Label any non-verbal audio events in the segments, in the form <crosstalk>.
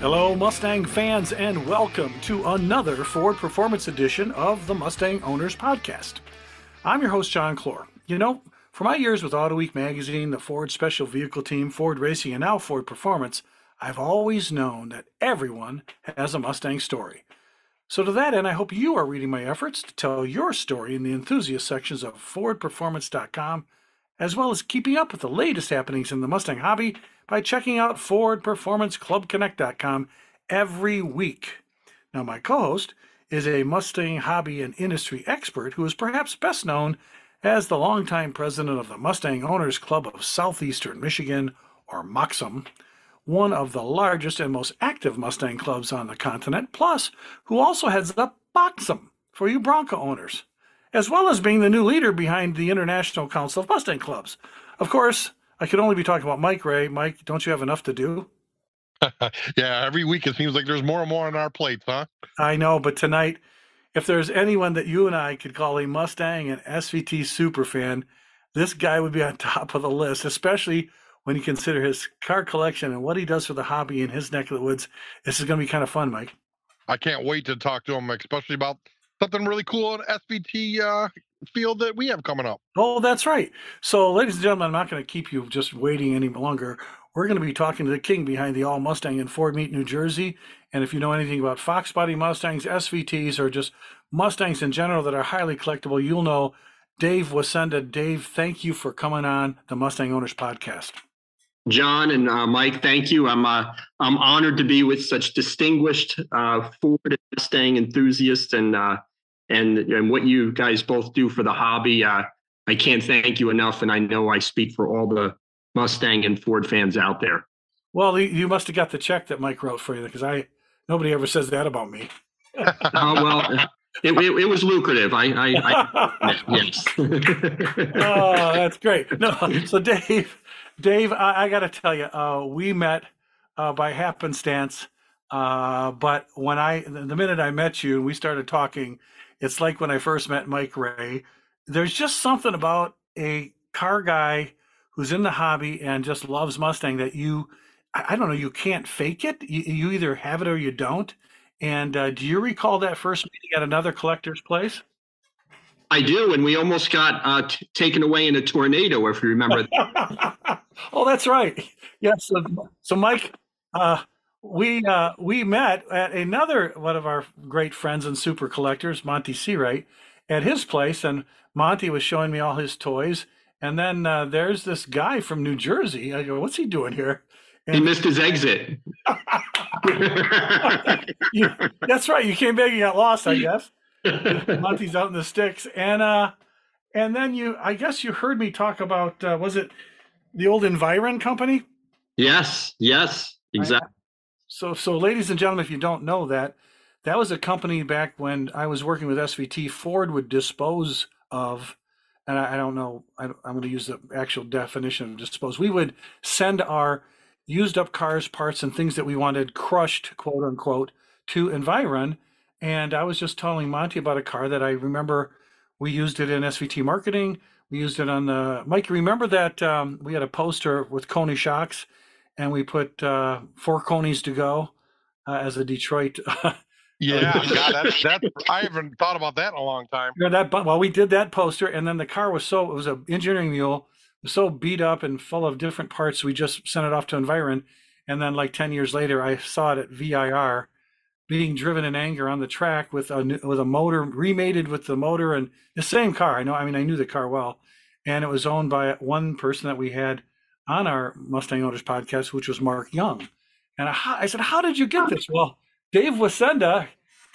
Hello, Mustang fans, and welcome to another Ford Performance Edition of the Mustang Owners Podcast. I'm your host, John Clor. You know, for my years with Auto Week magazine, the Ford Special Vehicle Team, Ford Racing, and now Ford Performance, I've always known that everyone has a Mustang story. So, to that end, I hope you are reading my efforts to tell your story in the enthusiast sections of FordPerformance.com, as well as keeping up with the latest happenings in the Mustang hobby by checking out FordPerformanceClubConnect.com every week. Now, my co host is a Mustang hobby and industry expert who is perhaps best known as the longtime president of the Mustang Owners Club of Southeastern Michigan, or MOXUM, one of the largest and most active Mustang clubs on the continent, plus who also heads up BOXUM for you Bronco owners, as well as being the new leader behind the International Council of Mustang Clubs. Of course, I could only be talking about Mike Ray. Mike, don't you have enough to do? <laughs> yeah, every week it seems like there's more and more on our plates, huh? I know, but tonight if there's anyone that you and I could call a Mustang and SVT super fan, this guy would be on <laughs> top of the list, especially when you consider his car collection and what he does for the hobby in his neck of the woods. This is going to be kind of fun, Mike. I can't wait to talk to him, especially about something really cool in SVT uh, field that we have coming up. Oh, that's right. So, ladies and gentlemen, I'm not going to keep you just waiting any longer. We're going to be talking to the king behind the All Mustang in Ford Meet, New Jersey. And if you know anything about Fox Body Mustangs, SVTs, or just Mustangs in general that are highly collectible, you'll know Dave Wasenda. Dave, thank you for coming on the Mustang Owners Podcast. John and uh, Mike, thank you. I'm uh, I'm honored to be with such distinguished uh, Ford Mustang enthusiasts and uh, and and what you guys both do for the hobby. Uh, I can't thank you enough, and I know I speak for all the Mustang and Ford fans out there. Well, you must have got the check that Mike wrote for you because I nobody ever says that about me. oh <laughs> well, it, it, it, was lucrative. I, I, I <laughs> yes. <laughs> oh, that's great. No, so Dave, Dave, I, I got to tell you, uh, we met uh, by happenstance. Uh, but when I, the minute I met you and we started talking, it's like when I first met Mike Ray. There's just something about a car guy who's in the hobby and just loves Mustang that you, I don't know, you can't fake it. You, you either have it or you don't. And uh, do you recall that first meeting at another collector's place? I do, and we almost got uh, t- taken away in a tornado, if you remember. <laughs> oh, that's right. Yes. So, so Mike, uh, we uh, we met at another one of our great friends and super collectors, Monty Seawright, at his place, and Monty was showing me all his toys, and then uh, there's this guy from New Jersey. I go, what's he doing here? And he missed his exit. <laughs> you, that's right. You came back and got lost, I <laughs> guess. <laughs> Monty's out in the sticks, and uh, and then you, I guess you heard me talk about uh, was it the old Environ company? Yes, yes, exactly. So, so ladies and gentlemen, if you don't know that, that was a company back when I was working with SVT. Ford would dispose of and I, I don't know, I, am going to use the actual definition of dispose. We would send our used up cars, parts, and things that we wanted crushed, quote unquote, to Environ. And I was just telling Monty about a car that I remember we used it in SVT marketing. We used it on the Mike. Remember that um, we had a poster with Koni shocks, and we put uh, four Konis to go uh, as a Detroit <laughs> Yeah, <laughs> God, that's that. I haven't thought about that in a long time. You know, that well, we did that poster, and then the car was so it was an engineering mule, so beat up and full of different parts. We just sent it off to Environ, and then like ten years later, I saw it at VIR, being driven in anger on the track with a with a motor remated with the motor and the same car. I know, I mean, I knew the car well, and it was owned by one person that we had on our Mustang Owners podcast, which was Mark Young. And I, I said, "How did you get this?" Well Dave Wasenda,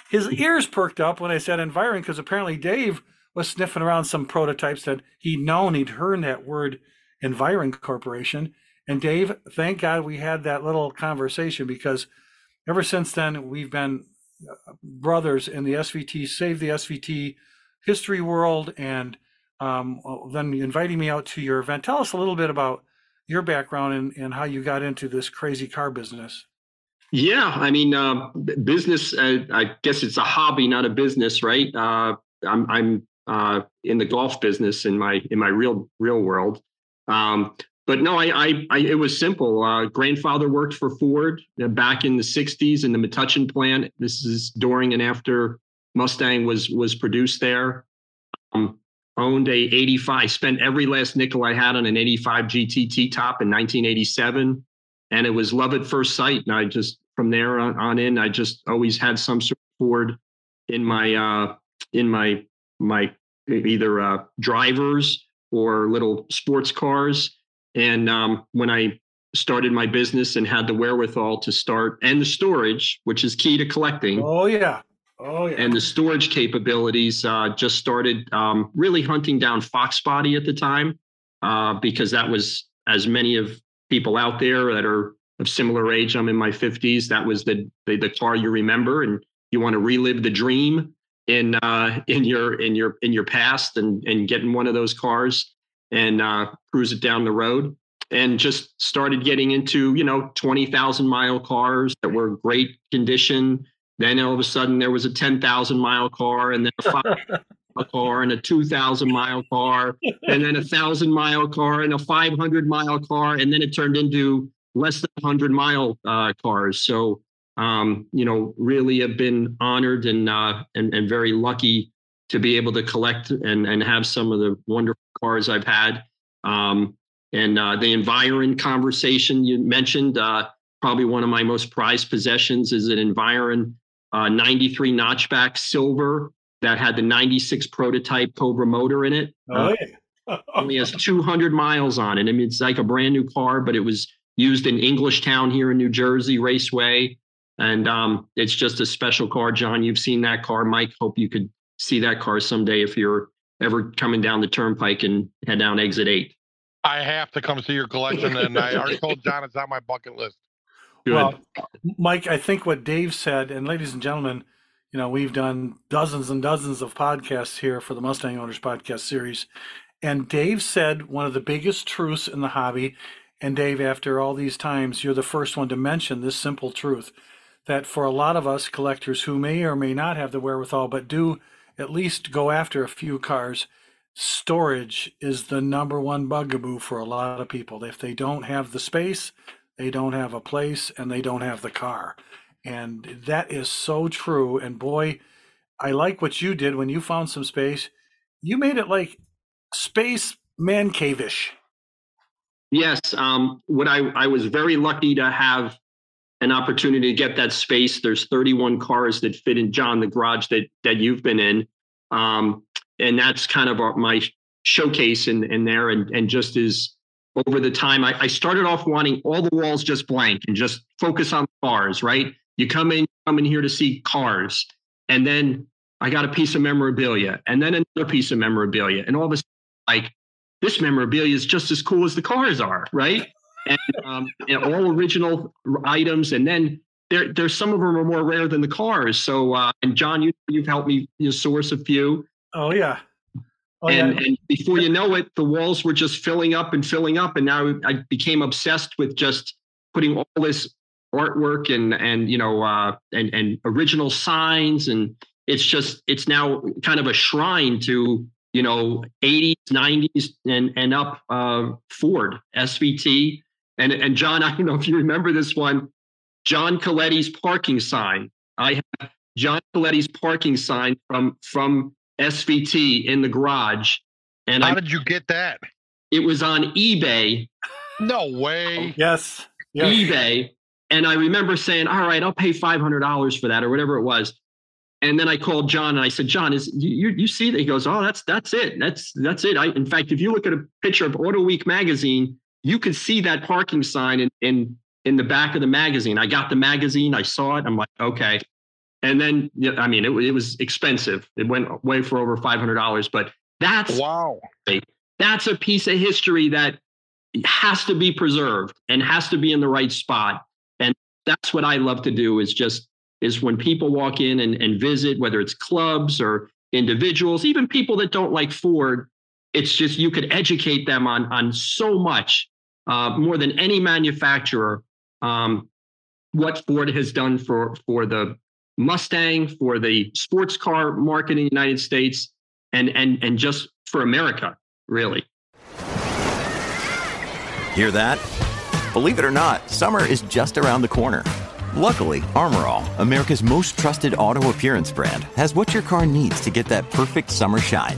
his ears perked up when I said Environ because apparently Dave was sniffing around some prototypes that he'd known he'd heard that word Environ Corporation. And Dave, thank God we had that little conversation because ever since then we've been uh, brothers in the SVT, Save the SVT history world, and um, then inviting me out to your event. Tell us a little bit about your background and, and how you got into this crazy car business. Yeah, I mean, uh, business. Uh, I guess it's a hobby, not a business, right? Uh, I'm I'm uh, in the golf business in my in my real real world. Um, but no, I, I, I, it was simple. Uh, grandfather worked for Ford uh, back in the '60s in the Metuchen plant. This is during and after Mustang was was produced there. Um, owned a 85. Spent every last nickel I had on an 85 GT T-top in 1987, and it was love at first sight. And I just from there on, on in, I just always had some sort of Ford in my uh, in my my either uh, drivers or little sports cars and um, when I started my business and had the wherewithal to start and the storage, which is key to collecting. Oh yeah. Oh yeah. And the storage capabilities uh, just started um, really hunting down Fox Body at the time uh, because that was as many of people out there that are of similar age. I'm in my 50s. That was the the, the car you remember, and you want to relive the dream in uh, in your in your in your past and and getting one of those cars and uh, cruise it down the road and just started getting into you know 20,000 mile cars that were great condition. Then all of a sudden there was a 10,000 mile car and then a <laughs> car and a 2,000 mile car and then a thousand mile car and a 500 mile car and then it turned into less than 100 mile uh, cars. So um, you know really have been honored and uh, and, and very lucky to be able to collect and and have some of the wonderful cars I've had. Um, and uh, the Environ conversation you mentioned, uh, probably one of my most prized possessions is an Environ uh, 93 notchback silver that had the 96 prototype Cobra motor in it. Oh, uh, yeah. <laughs> only has 200 miles on it. I mean, it's like a brand new car, but it was used in Englishtown here in New Jersey Raceway. And um, it's just a special car. John, you've seen that car. Mike, hope you could see that car someday if you're ever coming down the turnpike and head down exit eight. I have to come see your collection, and I already told John it's on my bucket list. Good. Well, Mike, I think what Dave said, and ladies and gentlemen, you know, we've done dozens and dozens of podcasts here for the Mustang Owners Podcast series. And Dave said one of the biggest truths in the hobby. And Dave, after all these times, you're the first one to mention this simple truth that for a lot of us collectors who may or may not have the wherewithal, but do at least go after a few cars, storage is the number one bugaboo for a lot of people. If they don't have the space, they don't have a place and they don't have the car. And that is so true. And boy, I like what you did when you found some space. You made it like space man cave-ish. Yes. Um, what I, I was very lucky to have an opportunity to get that space. There's 31 cars that fit in John the garage that that you've been in, um, and that's kind of our, my showcase in in there. And and just as over the time, I, I started off wanting all the walls just blank and just focus on cars. Right? You come in, come in here to see cars, and then I got a piece of memorabilia, and then another piece of memorabilia, and all of a sudden, like this memorabilia is just as cool as the cars are, right? And, um, and all original items. And then there, there's some of them are more rare than the cars. So, uh, and John, you, you've helped me you know, source a few. Oh yeah. Oh, and, yeah. and before you know it, the walls were just filling up and filling up. And now I became obsessed with just putting all this artwork and and you know uh, and and original signs and it's just it's now kind of a shrine to you know 80s 90s and and up uh, ford svt and, and John, <laughs> I don't know if you remember this one, John Coletti's parking sign. I have John Coletti's parking sign from from SVT in the garage. And how I, did you get that? It was on eBay. No way. <laughs> Yes. yes. eBay. And I remember saying, all right, I'll pay $500 for that or whatever it was. And then I called John and I said, John, is you, you see that? He goes, oh, that's, that's it. That's, that's it. I, in fact, if you look at a picture of Auto Week magazine, you could see that parking sign in, in in the back of the magazine. I got the magazine, I saw it. I'm like, okay. And then, I mean, it, it was expensive. It went way for over five hundred dollars. But that's wow. That's a piece of history that has to be preserved and has to be in the right spot. And that's what I love to do. Is just is when people walk in and, and visit, whether it's clubs or individuals, even people that don't like Ford. It's just you could educate them on on so much uh, more than any manufacturer um, what Ford has done for for the Mustang, for the sports car market in the United States, and and and just for America, really. Hear that? Believe it or not, summer is just around the corner. Luckily, Armor All, America's most trusted auto appearance brand, has what your car needs to get that perfect summer shine.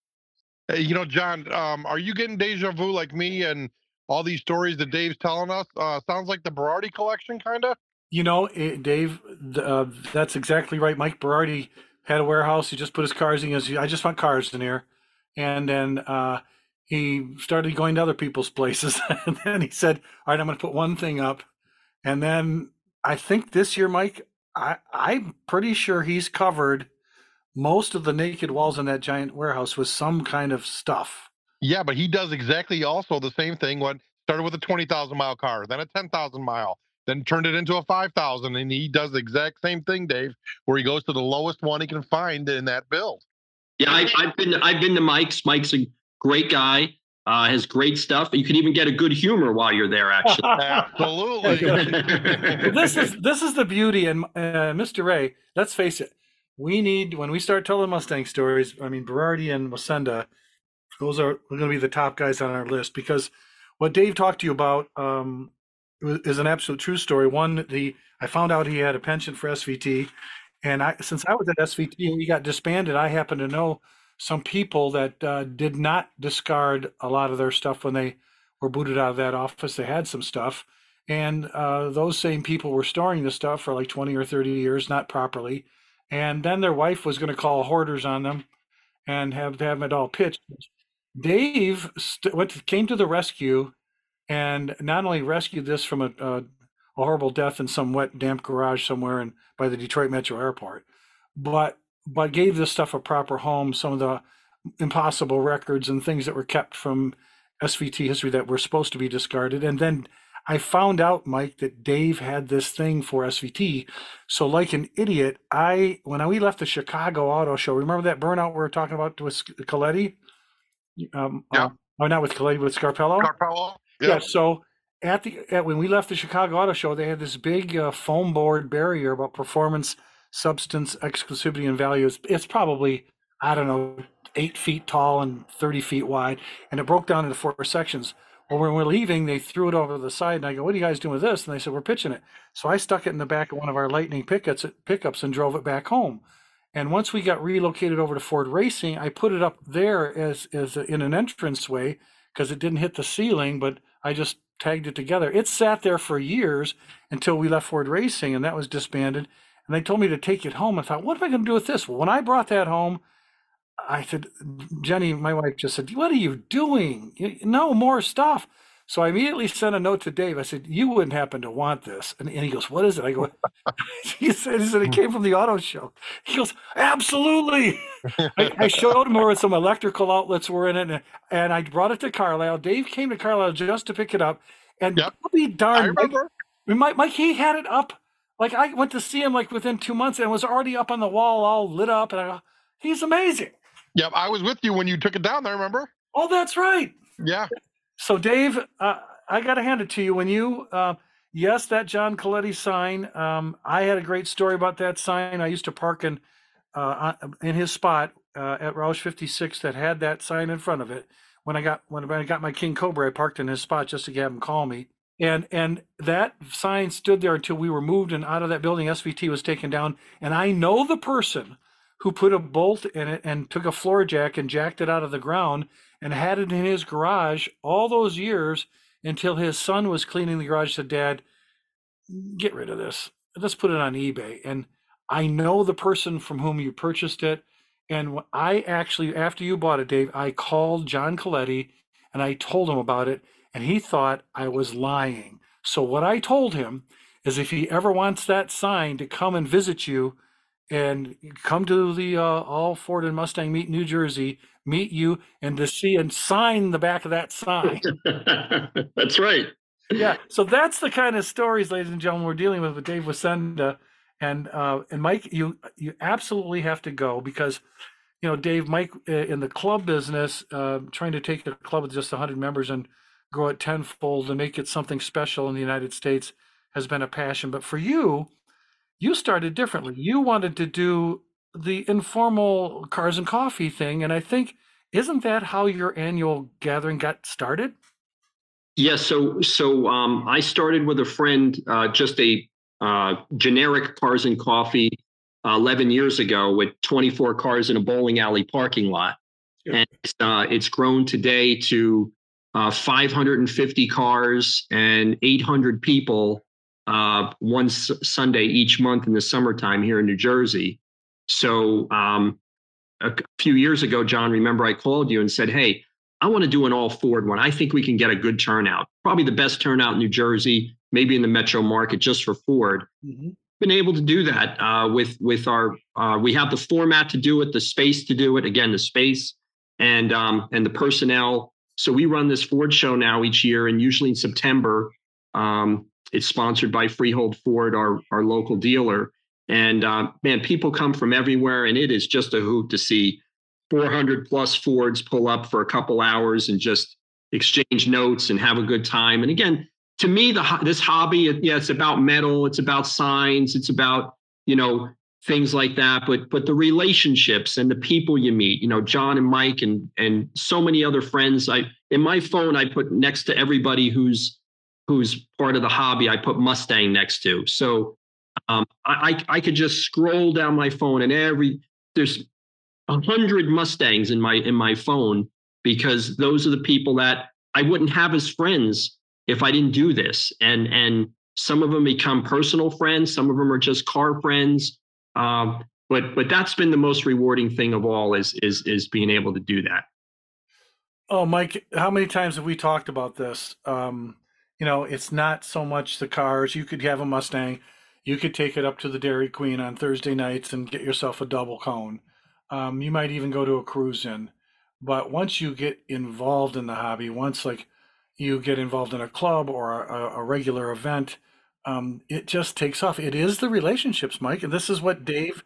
Hey, you know, John, um, are you getting deja vu like me and all these stories that Dave's telling us? Uh, sounds like the Berardi collection, kind of. You know, it, Dave, uh, that's exactly right. Mike Berardi had a warehouse. He just put his cars in. He I just want cars in here. And then uh, he started going to other people's <laughs> places. and then he said, All right, I'm going to put one thing up. And then I think this year, Mike, I, I'm pretty sure he's covered most of the naked walls in that giant warehouse was some kind of stuff. Yeah, but he does exactly also the same thing. What started with a twenty thousand mile car, then a ten thousand mile, then turned it into a five thousand, and he does the exact same thing, Dave, where he goes to the lowest one he can find in that build. Yeah, I, I've been I've been to Mike's. Mike's a great guy. Uh, has great stuff. You can even get a good humor while you're there. Actually, <laughs> <laughs> absolutely. this is this is the beauty, and uh, Mr. Ray. Let's face it we need when we start telling Mustang stories. I mean, Berardi and Wasenda, those are going to be the top guys on our list because what Dave talked to you about um, is an absolute true story. One, the I found out he had a pension for SVT, and I since I was at SVT and we got disbanded, I happen to know some people that uh, did not discard a lot of their stuff when they were booted out of that office. They had some stuff. And uh, those same people were storing the stuff for like 20 or 30 years, not properly and then their wife was going to call hoarders on them and have, have it all pitched. Dave st- went came to the rescue and not only rescued this from a, a, a, horrible death in some wet, damp garage somewhere in, by the Detroit Metro Airport, but but gave this stuff a proper home. Some of the impossible records and things that were kept from SVT history that were supposed to be discarded, and then I found out, Mike, that Dave had this thing for SVT. So, like an idiot, I when we left the Chicago Auto Show, remember that burnout we were talking about with Coletti? Um, yeah. Uh, oh, not with Coletti, with Scarpello. Scarpello. Yeah. yeah. So at the at, when we left the Chicago Auto Show, they had this big uh, foam board barrier about performance, substance, exclusivity, and value. It's, it's probably I don't know eight feet tall and thirty feet wide, and it broke down into four sections. Well, when we're leaving, they threw it over the side, and I go, "What are you guys doing with this?" And they said, "We're pitching it." So I stuck it in the back of one of our Lightning pickups, pickups and drove it back home. And once we got relocated over to Ford Racing, I put it up there as as a, in an entrance way because it didn't hit the ceiling, but I just tagged it together. It sat there for years until we left Ford Racing, and that was disbanded. And they told me to take it home. I thought, what am I going to do with this? Well, when I brought that home, I said, Jenny, my wife just said, What are you doing? No more stuff. So I immediately sent a note to Dave. I said, You wouldn't happen to want this. And, and he goes, What is it? I go, <laughs> he, said, he said, It came from the auto show. He goes, Absolutely. I, I, showed him where some electrical outlets were in it. And, and, I brought it to Carlisle. Dave came to Carlisle just to pick it up. And yep. be darned. I remember. Mike, Mike, Mike, he had it up. Like I went to see him like within two months and was already up on the wall, all lit up. And I go, He's amazing. Yep, I was with you when you took it down there. Remember? Oh, that's right. Yeah. So, Dave, uh, I got to hand it to you. When you, uh, yes, that John Coletti sign. Um, I had a great story about that sign. I used to park in uh, in his spot uh, at Roush 56 that had that sign in front of it. When I got when I got my King Cobra, I parked in his spot just to have him call me. And and that sign stood there until we were moved and out of that building. SVT was taken down, and I know the person who put a bolt in it and took a floor jack and jacked it out of the ground and had it in his garage all those years until his son was cleaning the garage. Said, "Dad, get rid of this. Let's put it on eBay." And I know the person from whom you purchased it. And I actually, after you bought it, Dave, I called John Coletti and I told him about it, and he thought I was lying. So what I told him is if he ever wants that sign to come and visit you and come to the uh, All Ford and Mustang Meet New Jersey, meet you, and to see and sign the back of that sign. <laughs> that's right. yeah. So that's the kind of stories, ladies and gentlemen, we're dealing with with Dave Wasenda. And uh, and Mike, you you absolutely have to go because, you know, Dave, Mike, uh, in the club business, uh, trying to take a club with just 100 members and grow it tenfold and make it something special in the United States has been a passion. But for you, you started differently. You wanted to do the informal cars and coffee thing, and I think isn't that how your annual gathering got started? Yes. Yeah, so so um, I started with a friend, uh, just a uh, generic cars and coffee uh, 11 years ago with 24 cars in a bowling alley parking lot. And it's, uh, it's grown today to uh, 550 cars and 800 people uh, one s- Sunday each month in the summertime here in New Jersey. So um, a few years ago, John, remember I called you and said, Hey, I want to do an all Ford one. I think we can get a good turnout, probably the best turnout in New Jersey maybe in the metro market just for Ford. Mm-hmm. Been able to do that uh, with with our uh, we have the format to do it, the space to do it. Again, the space and um, and the personnel. So we run this Ford show now each year, and usually in September. Um, it's sponsored by Freehold Ford, our our local dealer. And uh, man, people come from everywhere, and it is just a hoot to see 400 plus Fords pull up for a couple hours and just exchange notes and have a good time. And again, to me, the this hobby, yeah, it's about metal, it's about signs, it's about you know things like that. But but the relationships and the people you meet, you know, John and Mike and and so many other friends. I in my phone, I put next to everybody who's who's part of the hobby. I put Mustang next to. So um, I I could just scroll down my phone and every there's a hundred Mustangs in my in my phone because those are the people that I wouldn't have as friends if I didn't do this. And and some of them become personal friends, some of them are just car friends. Um, but but that's been the most rewarding thing of all is is is being able to do that. Oh, Mike, how many times have we talked about this? Um, you know, it's not so much the cars. You could have a Mustang. You could take it up to the Dairy Queen on Thursday nights and get yourself a double cone. Um, you might even go to a cruise in. But once you get involved in the hobby, once like you get involved in a club or a, a regular event, um, it just takes off. It is the relationships, Mike, and this is what Dave.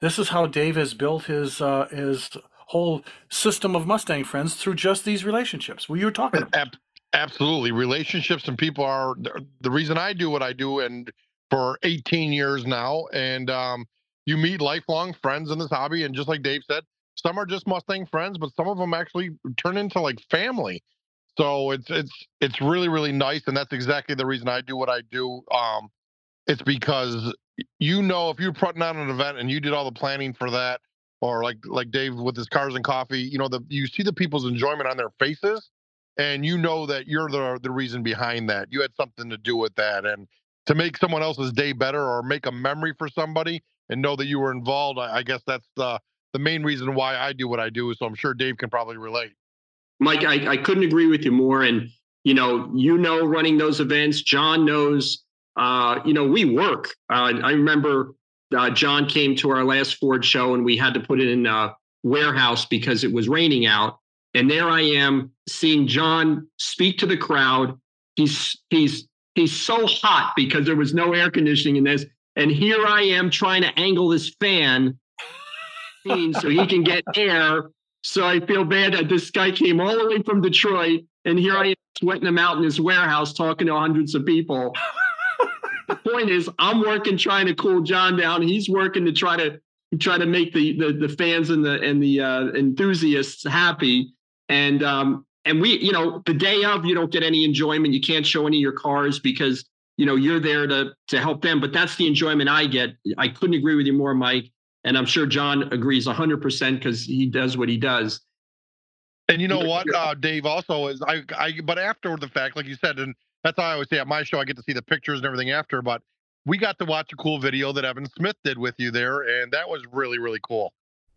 This is how Dave has built his uh, his whole system of Mustang friends through just these relationships. Well, you were talking about. Absolutely, relationships and people are the reason I do what I do, and for 18 years now, and um, you meet lifelong friends in this hobby, and just like Dave said, some are just Mustang friends, but some of them actually turn into like family. So it's it's it's really really nice, and that's exactly the reason I do what I do. Um, it's because you know if you're putting on an event and you did all the planning for that, or like like Dave with his cars and coffee, you know the you see the people's enjoyment on their faces, and you know that you're the the reason behind that. You had something to do with that, and to make someone else's day better or make a memory for somebody and know that you were involved. I, I guess that's the the main reason why I do what I do. So I'm sure Dave can probably relate. Mike, I, I couldn't agree with you more. And, you know, you know, running those events, John knows, uh, you know, we work. Uh, I remember uh, John came to our last Ford show and we had to put it in a warehouse because it was raining out. And there I am seeing John speak to the crowd. He's, he's, he's so hot because there was no air conditioning in this. And here I am trying to angle this fan so he can get air so I feel bad that this guy came all the way from Detroit, and here I am sweating him out in his warehouse talking to hundreds of people. the point is, I'm working trying to cool John down. He's working to try to try to make the the, the fans and the and the uh, enthusiasts happy. And um, and we, you know, the day of, you don't get any enjoyment. You can't show any of your cars because you know you're there to to help them. But that's the enjoyment I get. I couldn't agree with you more, Mike and I'm sure John agrees 100% because he does what he does. And you know what, uh, Dave, also is I, I, but after the fact, like you said, and that's how I always say at my show, I get to see the pictures and everything after. But we got to watch a cool video that Evan Smith did with you there, and that was really, really cool.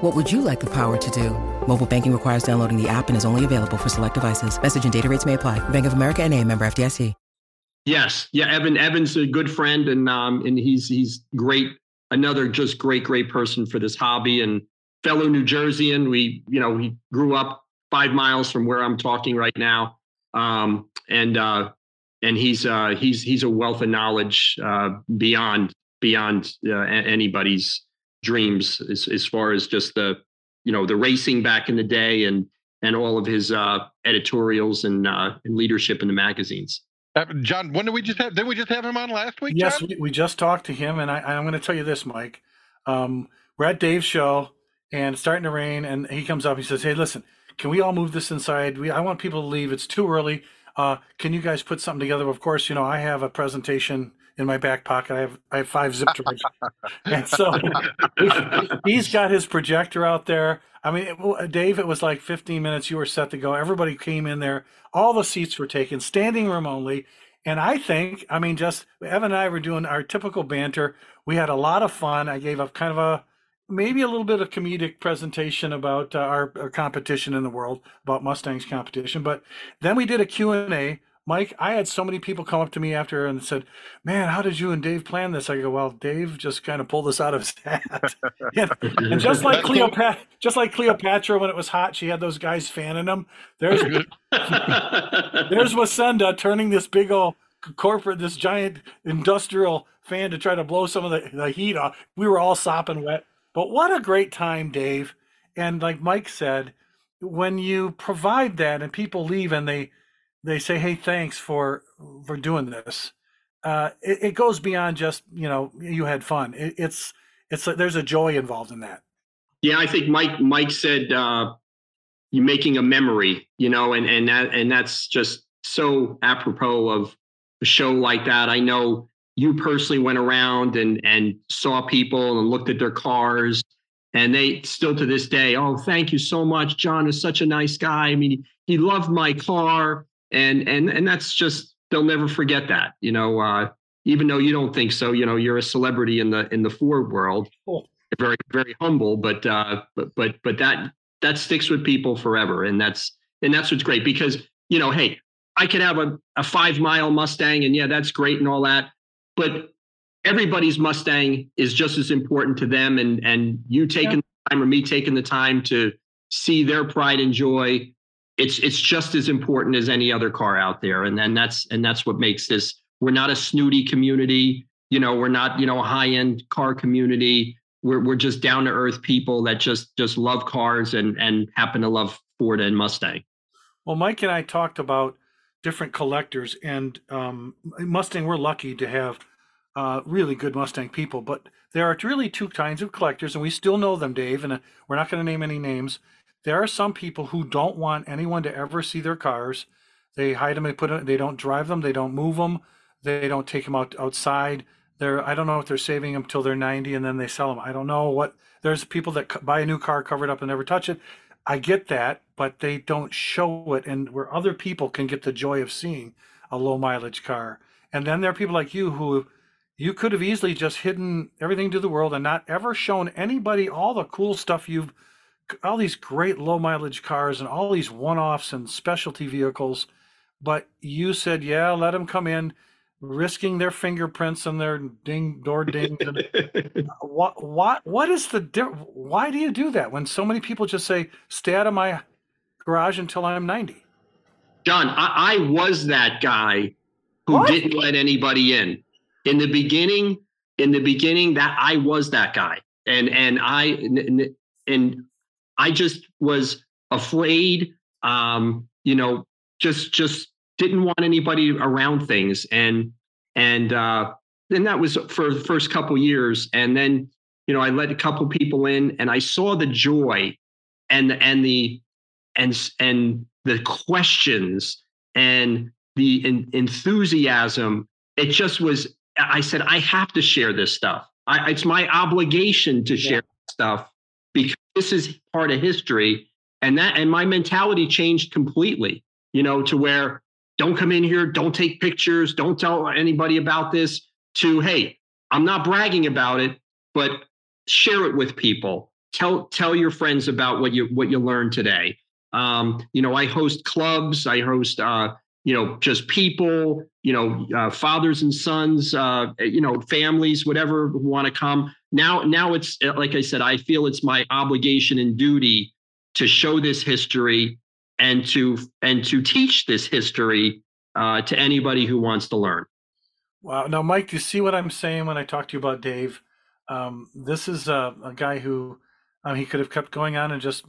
What would you like the power to do? Mobile banking requires downloading the app and is only available for select devices. Message and data rates may apply. Bank of America and a member FDIC. Yes. Yeah. Evan, Evan's a good friend and, um, and he's, he's great. Another just great, great person for this hobby and fellow New Jerseyan. We, you know, he grew up five miles from where I'm talking right now. Um, and, uh, and he's uh, he's he's a wealth of knowledge uh, beyond beyond uh, anybody's dreams as, as far as just the you know the racing back in the day and and all of his uh, editorials and uh, and leadership in the magazines. Uh, John, when did we just have? Did we just have him on last week? Yes, we, we just talked to him, and I, I'm going to tell you this, Mike. Um, we're at Dave's show, and it's starting to rain, and he comes up. He says, "Hey, listen, can we all move this inside? We I want people to leave. It's too early uh, can you guys put something together? Of course, you know I have a presentation in my back pocket. I have I have five zip drives, <laughs> and so <laughs> he's got his projector out there. I mean, it, Dave, it was like 15 minutes. You were set to go. Everybody came in there. All the seats were taken, standing room only. And I think, I mean, just Evan and I were doing our typical banter. We had a lot of fun. I gave up kind of a maybe a little bit of comedic presentation about uh, our, our, competition in the world about mustangs competition but then we did a q&a mike i had so many people come up to me after and said man how did you and dave plan this? I go well dave just kind of pulled this out of his <laughs> hat. And, and just like cleopatra just like cleopatra when it was hot she had those guys fanning them. There's <laughs> there's wasenda turning this big old corporate this giant industrial fan to try to blow some of the, the heat off. We were all sopping wet. But what a great time, Dave. And like Mike said, when you provide that and people leave and they they say, "Hey, thanks for for doing this," uh, it, it, goes beyond just you know you had fun. It, it's it's there's a joy involved in that. Yeah, I think Mike Mike said uh, you're making a memory, you know, and and that and that's just so apropos of a show like that. I know you personally went around and and saw people and looked at their cars and they still to this day oh thank you so much john is such a nice guy i mean he loved my car and and and that's just they'll never forget that you know uh, even though you don't think so you know you're a celebrity in the in the ford world cool. very very humble but uh but but but that that sticks with people forever and that's and that's what's great because you know hey i could have a, a five mile mustang and yeah that's great and all that but everybody's Mustang is just as important to them. And and you taking yeah. the time or me taking the time to see their pride and joy, it's it's just as important as any other car out there. And then that's and that's what makes this. We're not a snooty community. You know, we're not you know a high end car community. We're we're just down to earth people that just just love cars and and happen to love Ford and Mustang. Well, Mike and I talked about different collectors, and um, Mustang. We're lucky to have uh, really good Mustang people, but there are really two kinds of collectors, and we still know them, Dave. And uh, we're not going to name any names. There are some people who don't want anyone to ever see their cars. They hide them. They put them. They don't drive them. They don't move them. They don't take them out outside. They're I don't know if they're saving them till they're 90 and then they sell them. I don't know what. There's people that buy a new car, cover it up, and never touch it. I get that, but they don't show it, and where other people can get the joy of seeing a low mileage car. And then there are people like you who you could have easily just hidden everything to the world and not ever shown anybody all the cool stuff you've all these great low mileage cars and all these one-offs and specialty vehicles but you said yeah let them come in risking their fingerprints and their ding door dings and <laughs> what what what is the why do you do that when so many people just say stay out of my garage until i'm 90 john i, I was that guy who what? didn't let anybody in. In the beginning in the beginning that i was that guy. And and i and i just was afraid um you know just just didn't want anybody around things and and uh and that was for the first couple years. And then, you know, I let a couple people in and I saw the joy and and the and and the questions and the en- enthusiasm. It just was. I said I have to share this stuff. I, it's my obligation to share yeah. stuff because this is part of history, and that and my mentality changed completely. You know, to where don't come in here, don't take pictures, don't tell anybody about this. To hey, I'm not bragging about it, but share it with people. Tell tell your friends about what you what you learned today. Um, you know, I host clubs. I host, uh, you know, just people. You know, uh, fathers and sons. Uh, you know, families, whatever want to come. Now, now it's uh, like I said. I feel it's my obligation and duty to show this history and to and to teach this history uh, to anybody who wants to learn. Wow. Now, Mike, you see what I'm saying when I talk to you about Dave? Um, this is a, a guy who um, he could have kept going on and just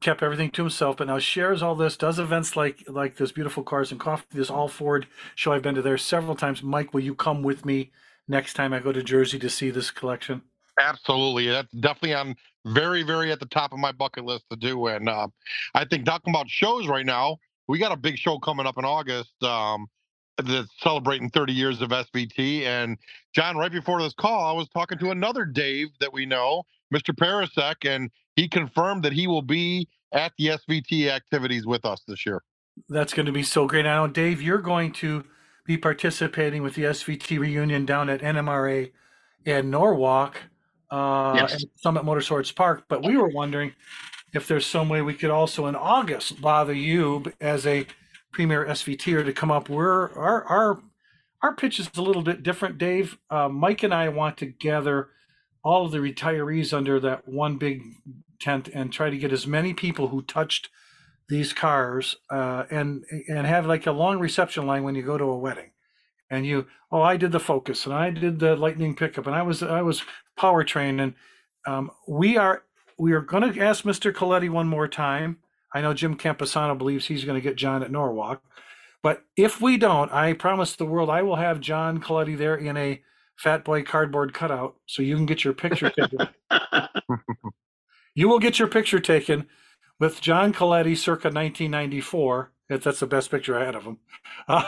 kept everything to himself, but now shares all this, does events like like this beautiful cars and coffee, this all Ford show. I've been to there several times. Mike, will you come with me next time I go to Jersey to see this collection? Absolutely, that's definitely on very, very at the top of my bucket list to do. And uh, I think talking about shows right now, we got a big show coming up in August. Um, that's celebrating 30 years of SVT. And John, right before this call, I was talking to another Dave that we know, Mr. Pericak, and he confirmed that he will be at the SVT activities with us this year. That's going to be so great. Now, Dave, you're going to be participating with the SVT reunion down at NMRA in Norwalk uh, yes. Summit Motorsports Park. But we were wondering if there's some way we could also in August bother you as a premier SVTer to come up. We're our our our pitch is a little bit different, Dave. Uh, Mike and I want to gather all of the retirees under that one big tent and try to get as many people who touched these cars uh, and and have like a long reception line when you go to a wedding. And you oh i did the focus and i did the lightning pickup and i was i was powertrain and um, we are we are going to ask mr coletti one more time. I know jim campisano believes he's going to get john at norwalk but if we don't i promise the world i will have john coletti there in a fat boy cardboard cutout so you can get your picture taken. <laughs> you will get your picture taken with John Coletti circa 1994. That's the best picture I had of him. <laughs> Uh,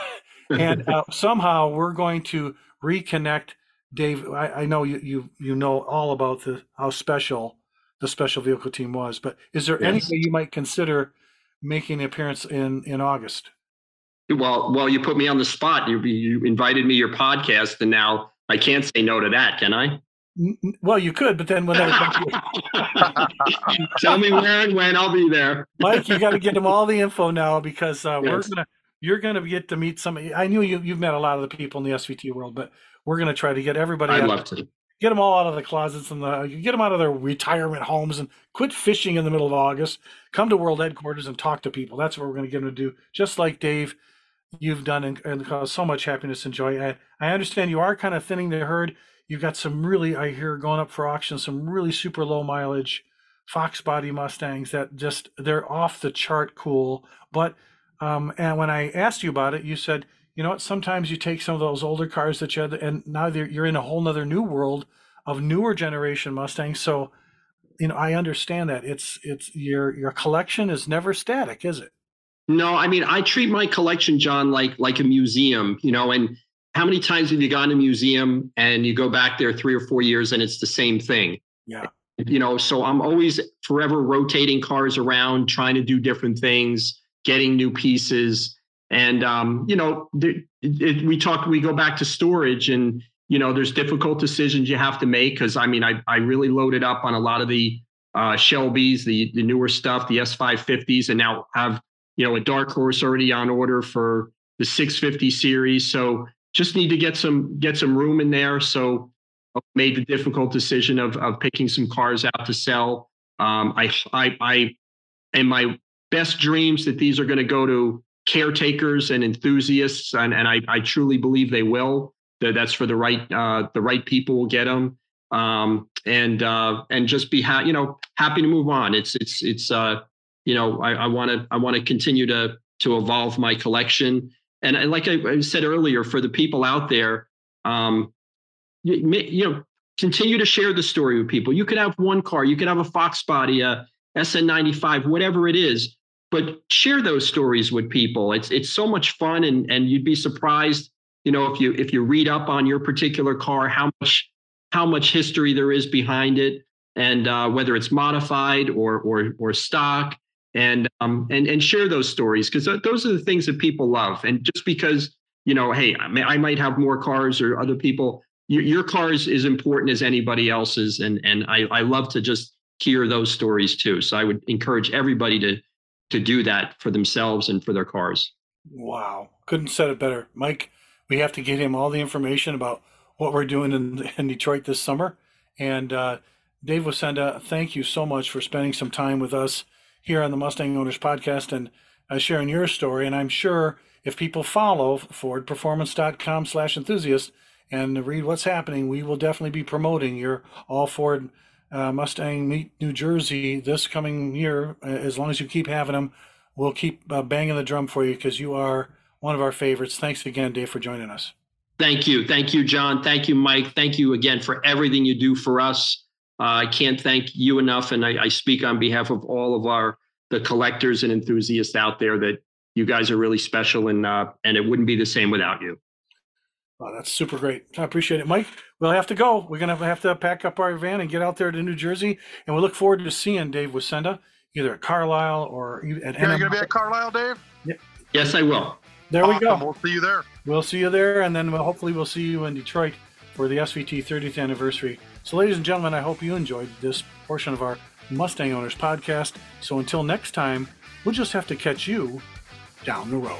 and uh, <laughs> somehow we're going to reconnect Dave. I, I, know you, you you know all about the how special the special vehicle team was, but is there yes. any way you might consider making an appearance in in August? Well, well, you put me on the spot. You, you invited me your podcast, and now I can't say no to that, can I? <laughs> Well, you could, but then whenever you <laughs> tell me where and when I'll be there. <laughs> Mike, you got to get them all the info now because uh, yes. we're gonna you're gonna get to meet some. I knew you you've met a lot of the people in the SVT world, but we're gonna try to get everybody. I'd love to get them all out of the closets and the get them out of their retirement homes and quit fishing in the middle of August. Come to World Headquarters and talk to people. That's what we're gonna get them to do. Just like Dave you've done and, and caused so much happiness and joy. I, I understand you are kind of thinning the herd. You've got some really, I hear going up for auction, some really super low mileage Fox body Mustangs that just, they're off the chart cool. But, um, and when I asked you about it, you said, you know what, sometimes you take some of those older cars that you had, and now you're in a whole nother new world of newer generation Mustangs. So, you know, I understand that it's, it's your, your collection is never static, is it? No, I mean I treat my collection, John, like like a museum, you know. And how many times have you gone to a museum and you go back there three or four years and it's the same thing? Yeah. You know, so I'm always forever rotating cars around, trying to do different things, getting new pieces, and um, you know, it, it, we talk, we go back to storage, and you know, there's difficult decisions you have to make because I mean, I I really loaded up on a lot of the uh, Shelbys, the the newer stuff, the S550s, and now have you know, a dark horse already on order for the 650 series. So just need to get some get some room in there. So I made the difficult decision of of picking some cars out to sell. Um, I I I and my best dreams that these are going to go to caretakers and enthusiasts, and and I I truly believe they will. That that's for the right uh, the right people will get them. Um, and uh, and just be ha- you know happy to move on. It's it's it's uh, you know, I want to I want to continue to to evolve my collection. And, like I, I, said earlier, for the people out there, um, you, you know, continue to share the story with people. You could have one car, you could have a Fox body, a SN95, whatever it is, but share those stories with people. It's it's so much fun, and and you'd be surprised, you know, if you if you read up on your particular car, how much how much history there is behind it, and uh, whether it's modified or or or stock, and um and and share those stories because those are the things that people love. And just because you know, hey, I, may, I might have more cars or other people. Your, your car is as important as anybody else's, and and I I love to just hear those stories too. So I would encourage everybody to to do that for themselves and for their cars. Wow, couldn't said it better, Mike. We have to get him all the information about what we're doing in, in Detroit this summer. And uh, Dave Wasenda, thank you so much for spending some time with us here on the Mustang Owners Podcast and uh, sharing your story. And I'm sure if people follow fordperformance.com slash enthusiast and read what's happening, we will definitely be promoting your all Ford uh, Mustang Meet New Jersey this coming year. As long as you keep having them, we'll keep uh, banging the drum for you because you are one of our favorites. Thanks again, Dave, for joining us. Thank you. Thank you, John. Thank you, Mike. Thank you again for everything you do for us. Uh, I can't thank you enough. And I, I speak on behalf of all of our the collectors and enthusiasts out there that you guys are really special and uh, and it wouldn't be the same without you. Oh, that's super great. I appreciate it, Mike. We'll have to go. We're gonna have to pack up our van and get out there to New Jersey, and we look forward to seeing Dave Wasenda either at Carlisle or at. Are you gonna be at Carlisle, Dave? Yeah. Yes, I will. There awesome. we go. We'll see you there. We'll see you there, and then we'll, hopefully we'll see you in Detroit for the SVT 30th anniversary. So, ladies and gentlemen, I hope you enjoyed this portion of our Mustang Owners podcast. So, until next time, we'll just have to catch you down the road.